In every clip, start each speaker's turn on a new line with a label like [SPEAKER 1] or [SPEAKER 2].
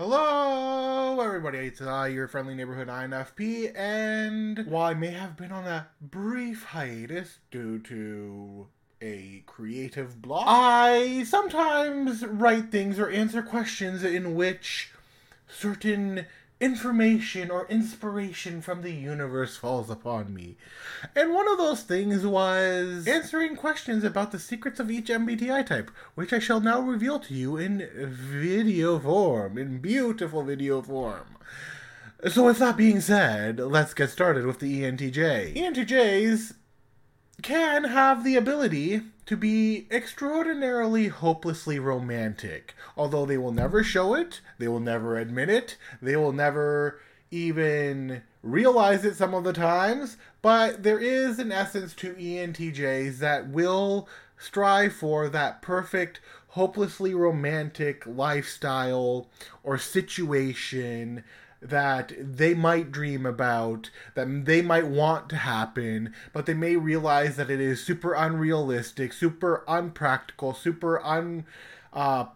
[SPEAKER 1] Hello, everybody. It's uh, your friendly neighborhood INFP, and while I may have been on a brief hiatus due to a creative block, I sometimes write things or answer questions in which certain information or inspiration from the universe falls upon me. And one of those things was answering questions about the secrets of each MBTI type, which I shall now reveal to you in video form, in beautiful video form. So, with that being said, let's get started with the ENTJ. ENTJs can have the ability to be extraordinarily hopelessly romantic. Although they will never show it, they will never admit it, they will never even realize it some of the times, but there is an essence to ENTJs that will strive for that perfect, hopelessly romantic lifestyle or situation that they might dream about, that they might want to happen, but they may realize that it is super unrealistic, super unpractical, super un uh,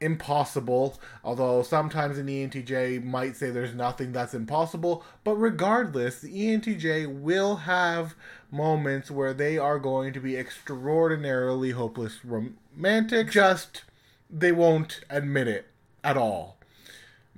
[SPEAKER 1] impossible. Although sometimes an ENTJ might say there's nothing that's impossible, but regardless, the ENTJ will have moments where they are going to be extraordinarily hopeless romantic. Just they won't admit it at all.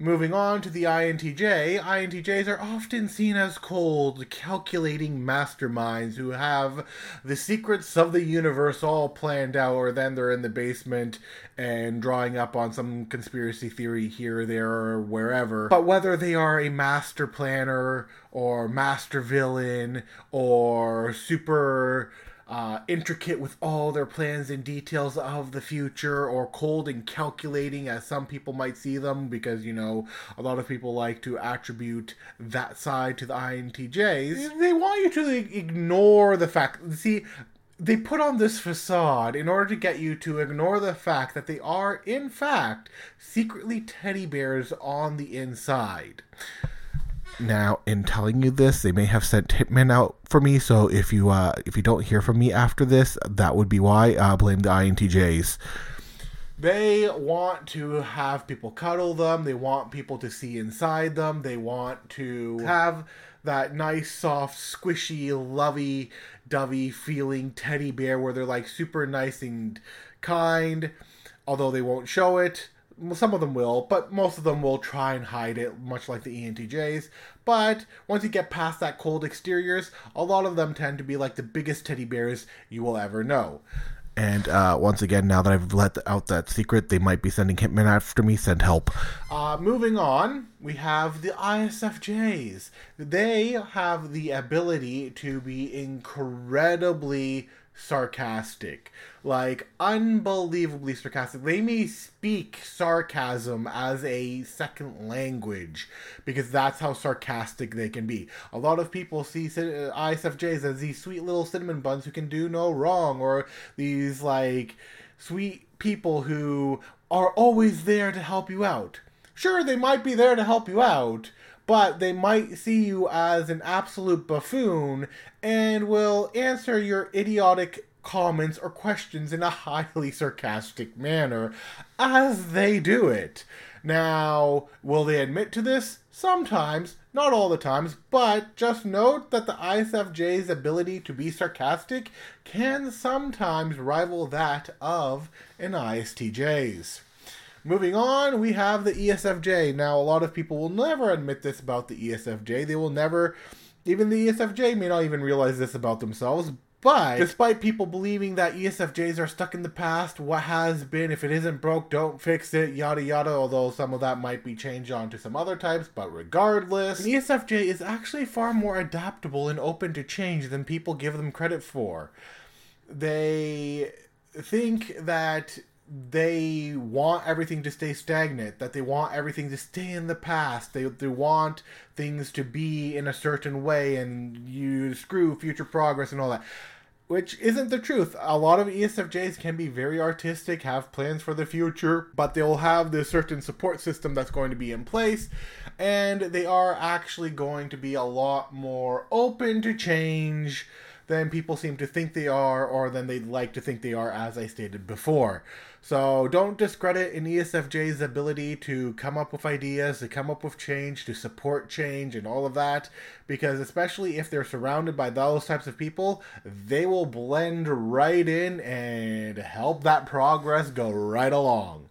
[SPEAKER 1] Moving on to the INTJ, INTJs are often seen as cold, calculating masterminds who have the secrets of the universe all planned out, or then they're in the basement and drawing up on some conspiracy theory here there or wherever. But whether they are a master planner or master villain or super uh, intricate with all their plans and details of the future, or cold and calculating, as some people might see them, because you know a lot of people like to attribute that side to the INTJs. They want you to ignore the fact. See, they put on this facade in order to get you to ignore the fact that they are, in fact, secretly teddy bears on the inside. Now, in telling you this, they may have sent hitmen out for me. So if you uh, if you don't hear from me after this, that would be why. Uh, blame the INTJs. They want to have people cuddle them. They want people to see inside them. They want to have that nice, soft, squishy, lovey, dovey feeling teddy bear where they're like super nice and kind, although they won't show it some of them will, but most of them will try and hide it, much like the ENTJs. But once you get past that cold exteriors, a lot of them tend to be like the biggest teddy bears you will ever know. And uh, once again, now that I've let out that secret, they might be sending hitmen after me. Send help. Uh, moving on, we have the ISFJs. They have the ability to be incredibly sarcastic. Like, unbelievably sarcastic. They may speak sarcasm as a second language because that's how sarcastic they can be. A lot of people see ISFJs uh, as these sweet little cinnamon buns who can do no wrong, or these, like, sweet people who are always there to help you out. Sure, they might be there to help you out, but they might see you as an absolute buffoon and will answer your idiotic comments or questions in a highly sarcastic manner as they do it. Now, will they admit to this? Sometimes, not all the times, but just note that the ISFJ's ability to be sarcastic can sometimes rival that of an ISTJ's. Moving on, we have the ESFJ. Now, a lot of people will never admit this about the ESFJ. They will never, even the ESFJ may not even realize this about themselves. But despite people believing that ESFJs are stuck in the past, what has been, if it isn't broke, don't fix it, yada yada, although some of that might be changed on to some other types, but regardless, an ESFJ is actually far more adaptable and open to change than people give them credit for. They think that they want everything to stay stagnant, that they want everything to stay in the past. They, they want things to be in a certain way and you screw future progress and all that. Which isn't the truth. A lot of ESFJs can be very artistic, have plans for the future, but they'll have this certain support system that's going to be in place, and they are actually going to be a lot more open to change than people seem to think they are, or than they'd like to think they are, as I stated before. So don't discredit an ESFJ's ability to come up with ideas, to come up with change, to support change, and all of that. Because especially if they're surrounded by those types of people, they will blend right in and help that progress go right along.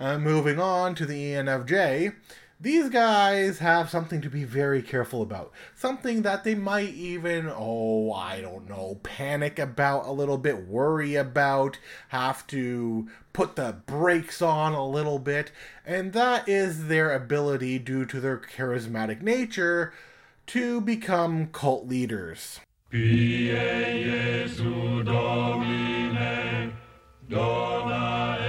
[SPEAKER 1] Uh, moving on to the ENFJ. These guys have something to be very careful about. Something that they might even, oh, I don't know, panic about a little bit, worry about, have to put the brakes on a little bit. And that is their ability, due to their charismatic nature, to become cult leaders. Dona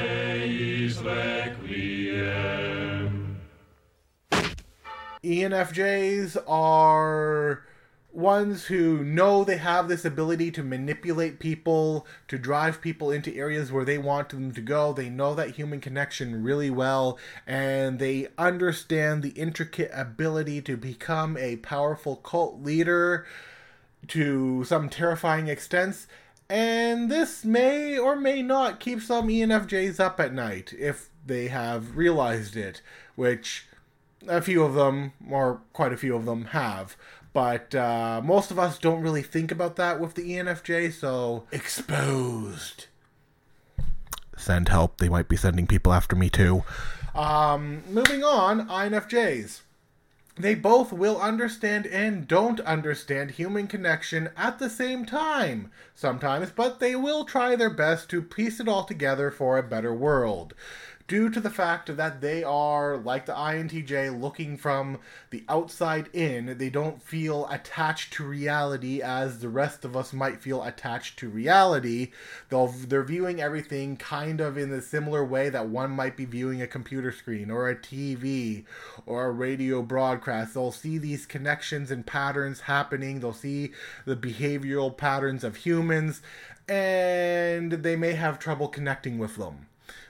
[SPEAKER 1] ENFJs are ones who know they have this ability to manipulate people, to drive people into areas where they want them to go. They know that human connection really well, and they understand the intricate ability to become a powerful cult leader to some terrifying extents and this may or may not keep some ENFJs up at night if they have realized it, which a few of them, or quite a few of them, have. But uh, most of us don't really think about that with the ENFJ, so exposed. Send help. They might be sending people after me too. Um, moving on, INFJs. They both will understand and don't understand human connection at the same time, sometimes, but they will try their best to piece it all together for a better world due to the fact that they are, like the INTJ, looking from the outside in. They don't feel attached to reality as the rest of us might feel attached to reality. They'll, they're viewing everything kind of in a similar way that one might be viewing a computer screen or a TV or a radio broadcast. They'll see these connections and patterns happening, they'll see the behavioral patterns of humans, and they may have trouble connecting with them.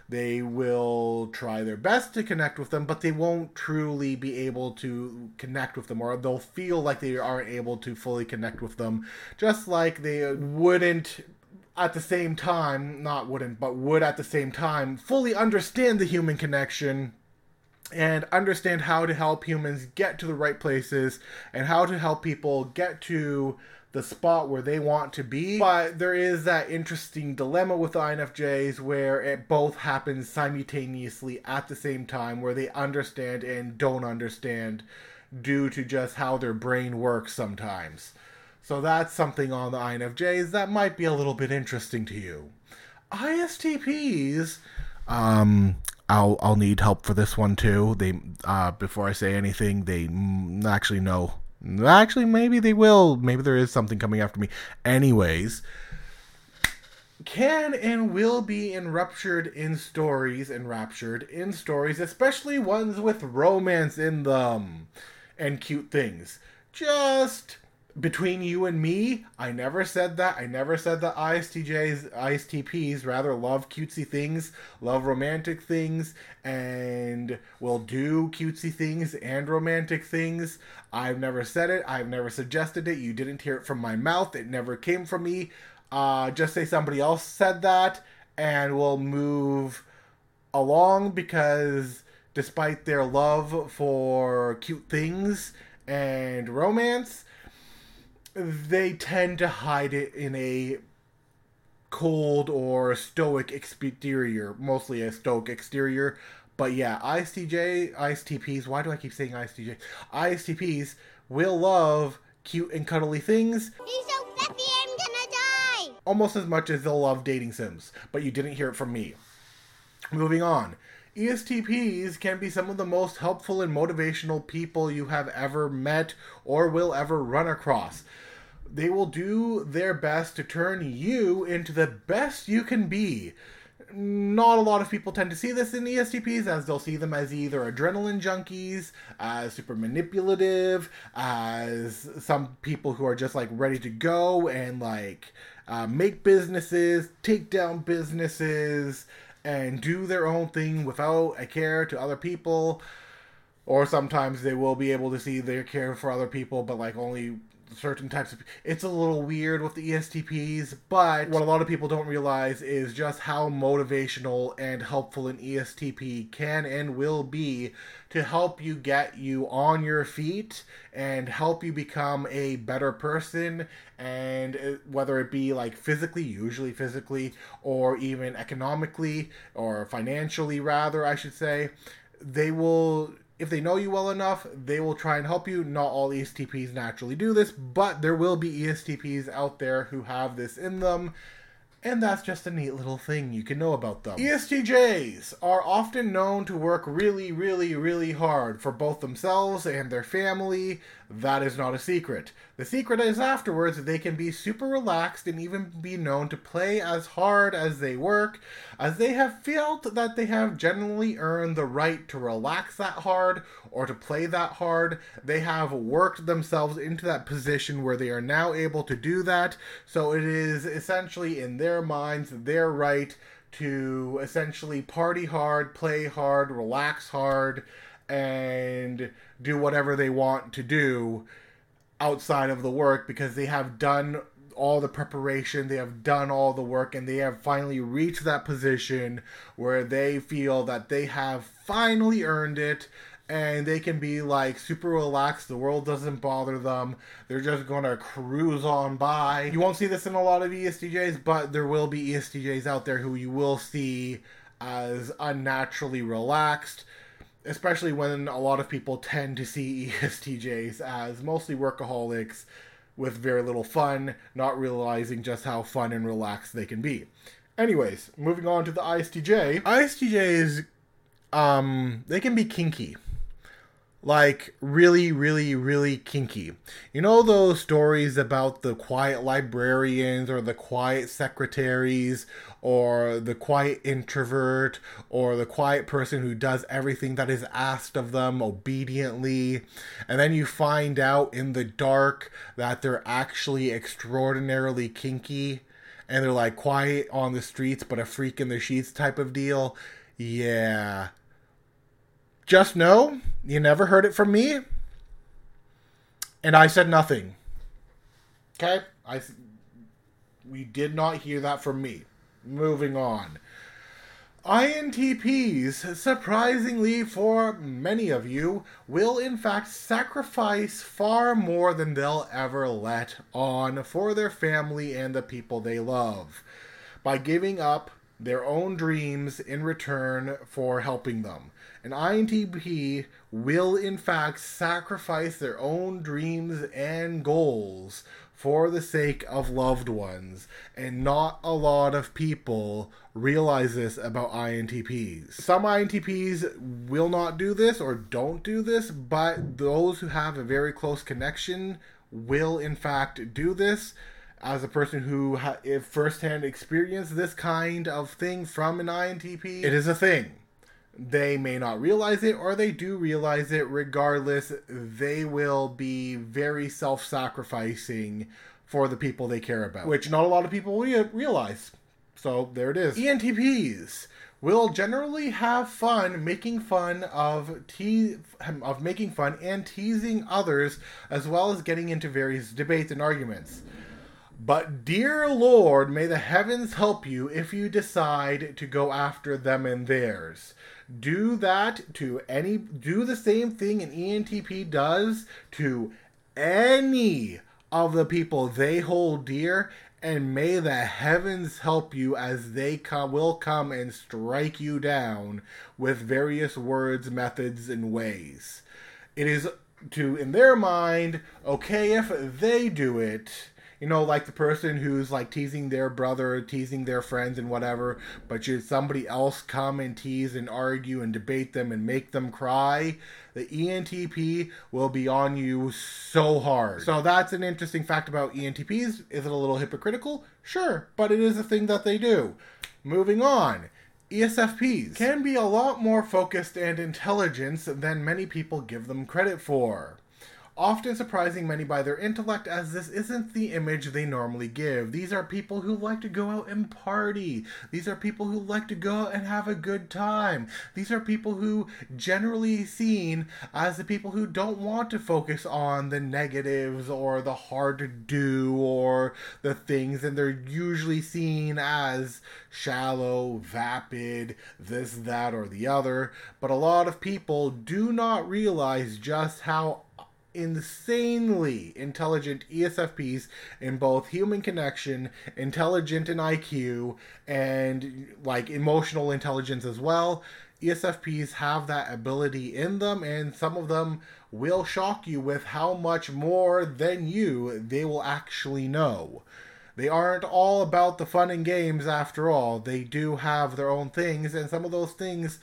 [SPEAKER 1] They will try their best to connect with them, but they won't truly be able to connect with them, or they'll feel like they aren't able to fully connect with them, just like they wouldn't at the same time, not wouldn't, but would at the same time fully understand the human connection and understand how to help humans get to the right places and how to help people get to the spot where they want to be. But there is that interesting dilemma with the INFJs where it both happens simultaneously at the same time, where they understand and don't understand due to just how their brain works sometimes. So that's something on the INFJs that might be a little bit interesting to you. ISTPs, um, I'll I'll need help for this one too. They uh, before I say anything, they actually know Actually, maybe they will. Maybe there is something coming after me. Anyways, can and will be enraptured in stories, enraptured in stories, especially ones with romance in them and cute things. Just between you and me, I never said that. I never said that ISTJs, ISTPs rather love cutesy things, love romantic things, and will do cutesy things and romantic things. I've never said it. I've never suggested it. You didn't hear it from my mouth. It never came from me. Uh, just say somebody else said that, and we'll move along because despite their love for cute things and romance, they tend to hide it in a cold or stoic exterior, mostly a stoic exterior. But yeah, ISTJ, ISTPs, why do I keep saying ISTJ? ISTPs will love cute and cuddly things.
[SPEAKER 2] He's so fluffy, I'm gonna die!
[SPEAKER 1] Almost as much as they'll love dating sims, but you didn't hear it from me. Moving on. ESTPs can be some of the most helpful and motivational people you have ever met or will ever run across they will do their best to turn you into the best you can be. Not a lot of people tend to see this in ESTPs, as they'll see them as either adrenaline junkies, as super manipulative, as some people who are just like ready to go and like uh, make businesses, take down businesses, and do their own thing without a care to other people. Or sometimes they will be able to see their care for other people, but like only certain types of it's a little weird with the ESTPs, but what a lot of people don't realize is just how motivational and helpful an ESTP can and will be to help you get you on your feet and help you become a better person. And uh, whether it be like physically usually physically or even economically or financially rather I should say they will if they know you well enough, they will try and help you. Not all ESTPs naturally do this, but there will be ESTPs out there who have this in them. And that's just a neat little thing you can know about them. ESTJs are often known to work really, really, really hard for both themselves and their family. That is not a secret. The secret is afterwards they can be super relaxed and even be known to play as hard as they work, as they have felt that they have generally earned the right to relax that hard or to play that hard. They have worked themselves into that position where they are now able to do that. So it is essentially in their minds their right to essentially party hard, play hard, relax hard, and do whatever they want to do outside of the work because they have done all the preparation, they have done all the work, and they have finally reached that position where they feel that they have finally earned it and they can be like super relaxed. The world doesn't bother them. They're just gonna cruise on by. You won't see this in a lot of ESTJs, but there will be ESTJs out there who you will see as unnaturally relaxed especially when a lot of people tend to see ESTJs as mostly workaholics with very little fun, not realizing just how fun and relaxed they can be. Anyways, moving on to the ISTJ. ISTJs, um, they can be kinky like really really really kinky. You know those stories about the quiet librarians or the quiet secretaries or the quiet introvert or the quiet person who does everything that is asked of them obediently? And then you find out in the dark that they're actually extraordinarily kinky and they're like quiet on the streets but a freak in the sheets type of deal. Yeah. Just know you never heard it from me, and I said nothing. Okay, I we did not hear that from me. Moving on. INTPs, surprisingly for many of you, will in fact sacrifice far more than they'll ever let on for their family and the people they love by giving up their own dreams in return for helping them. An INTP will, in fact, sacrifice their own dreams and goals for the sake of loved ones. And not a lot of people realize this about INTPs. Some INTPs will not do this or don't do this, but those who have a very close connection will, in fact, do this as a person who ha- firsthand experienced this kind of thing from an INTP, it is a thing. They may not realize it or they do realize it. Regardless they will be very self-sacrificing for the people they care about. Which not a lot of people realize. So there it is. ENTPs will generally have fun making fun of te- of making fun and teasing others as well as getting into various debates and arguments but dear lord may the heavens help you if you decide to go after them and theirs do that to any do the same thing an ENTP does to any of the people they hold dear and may the heavens help you as they come will come and strike you down with various words, methods and ways. It is to in their mind okay if they do it you know, like the person who's like teasing their brother, teasing their friends and whatever, but should somebody else come and tease and argue and debate them and make them cry, the ENTP will be on you so hard. So that's an interesting fact about ENTPs. Is it a little hypocritical? Sure, but it is a thing that they do. Moving on. ESFPs can be a lot more focused and intelligent than many people give them credit for. Often surprising many by their intellect as this isn't the image they normally give. These are people who like to go out and party. These are people who like to go out and have a good time. These are people who generally seen as the people who don't want to focus on the negatives or the hard to do or the things and they're usually seen as shallow, vapid, this, that, or the other. But a lot of people do not realize just how insanely intelligent ESFPs in both human connection, intelligent in IQ, and like emotional intelligence as well. ESFPs have that ability in them, and some of them will shock you with how much more than you they will actually know. They aren't all about the fun and games after all. They do have their own things, and some of those things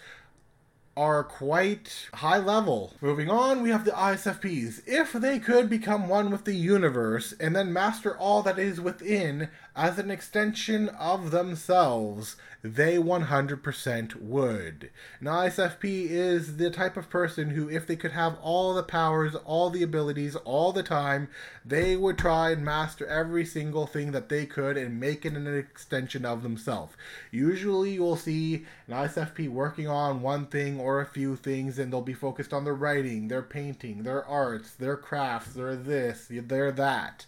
[SPEAKER 1] are quite high level. Moving on, we have the ISFPs. If they could become one with the universe and then master all that is within as an extension of themselves, they 100% would. An ISFP is the type of person who, if they could have all the powers, all the abilities, all the time, they would try and master every single thing that they could and make it an extension of themselves. Usually, you'll see an ISFP working on one thing or a few things, and they'll be focused on their writing, their painting, their arts, their crafts, their this, their that.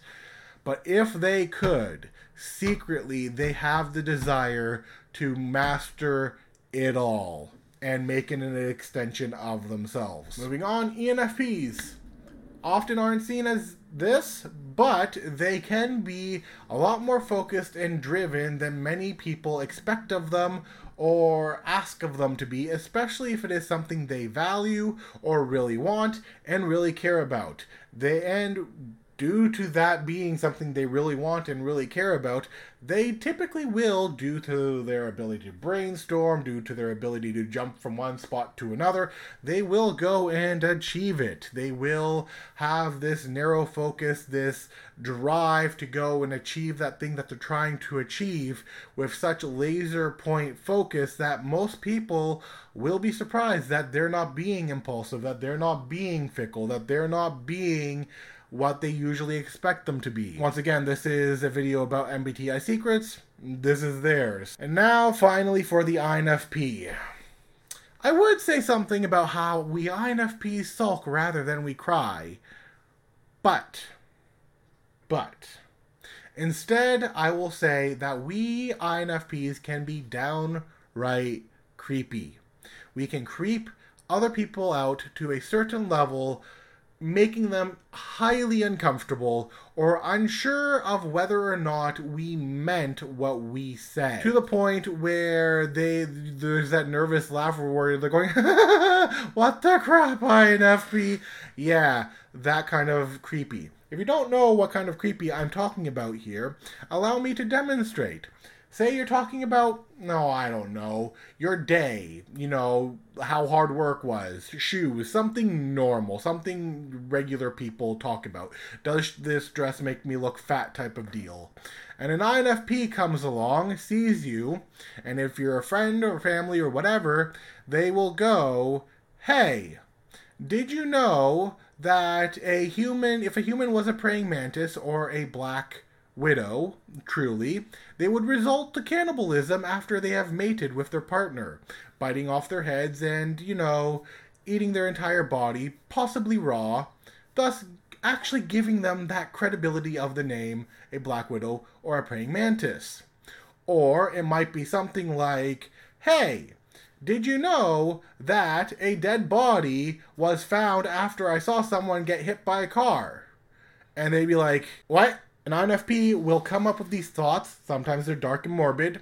[SPEAKER 1] But if they could, secretly, they have the desire to master it all and make it an extension of themselves. Moving on, ENFPs often aren't seen as this, but they can be a lot more focused and driven than many people expect of them or ask of them to be, especially if it is something they value or really want and really care about. They and due to that being something they really want and really care about, they typically will, due to their ability to brainstorm, due to their ability to jump from one spot to another, they will go and achieve it. They will have this narrow focus, this drive to go and achieve that thing that they're trying to achieve with such laser point focus that most people will be surprised that they're not being impulsive, that they're not being fickle, that they're not being what they usually expect them to be. Once again, this is a video about MBTI secrets. This is theirs. And now, finally, for the INFP. I would say something about how we INFPs sulk rather than we cry. But, but, instead, I will say that we INFPs can be downright creepy. We can creep other people out to a certain level making them highly uncomfortable or unsure of whether or not we meant what we said. To the point where they there's that nervous laugh where they're going, "What the crap, INFP?" Yeah, that kind of creepy. If you don't know what kind of creepy I'm talking about here, allow me to demonstrate. Say you're talking about, no, I don't know, your day, you know, how hard work was, shoes, something normal, something regular people talk about. Does this dress make me look fat type of deal? And an INFP comes along, sees you, and if you're a friend or family or whatever, they will go, hey, did you know that a human, if a human was a praying mantis or a black widow, truly, they would result to cannibalism after they have mated with their partner, biting off their heads and, you know, eating their entire body, possibly raw, thus actually giving them that credibility of the name a black widow or a praying mantis. Or it might be something like, hey, did you know that a dead body was found after I saw someone get hit by a car? And they'd be like, what? An INFP will come up with these thoughts. Sometimes they're dark and morbid,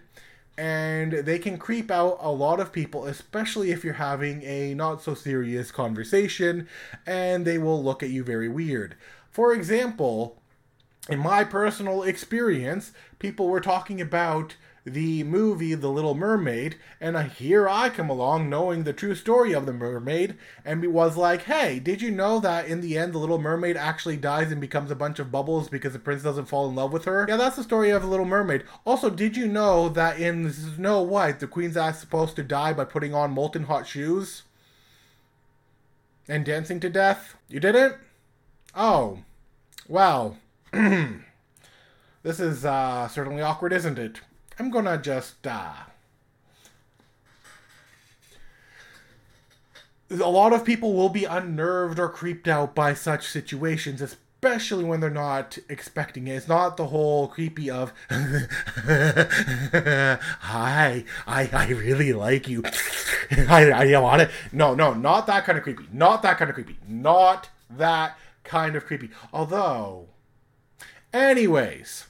[SPEAKER 1] and they can creep out a lot of people, especially if you're having a not so serious conversation, and they will look at you very weird. For example, in my personal experience, people were talking about the movie The Little Mermaid, and here I come along knowing the true story of the mermaid, and was like, hey, did you know that in the end the Little Mermaid actually dies and becomes a bunch of bubbles because the prince doesn't fall in love with her? Yeah, that's the story of The Little Mermaid. Also, did you know that in Snow White the queen's ass supposed to die by putting on molten hot shoes? And dancing to death? You didn't? Oh, well, this is uh, certainly awkward, isn't it? I'm gonna just. Uh, a lot of people will be unnerved or creeped out by such situations, especially when they're not expecting it. It's not the whole creepy of, hi, I, I really like you. I, I want it. No, no, not that kind of creepy. Not that kind of creepy. Not that kind of creepy. Although, anyways,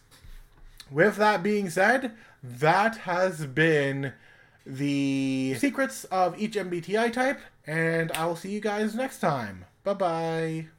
[SPEAKER 1] with that being said, that has been the secrets of each MBTI type, and I will see you guys next time. Bye bye.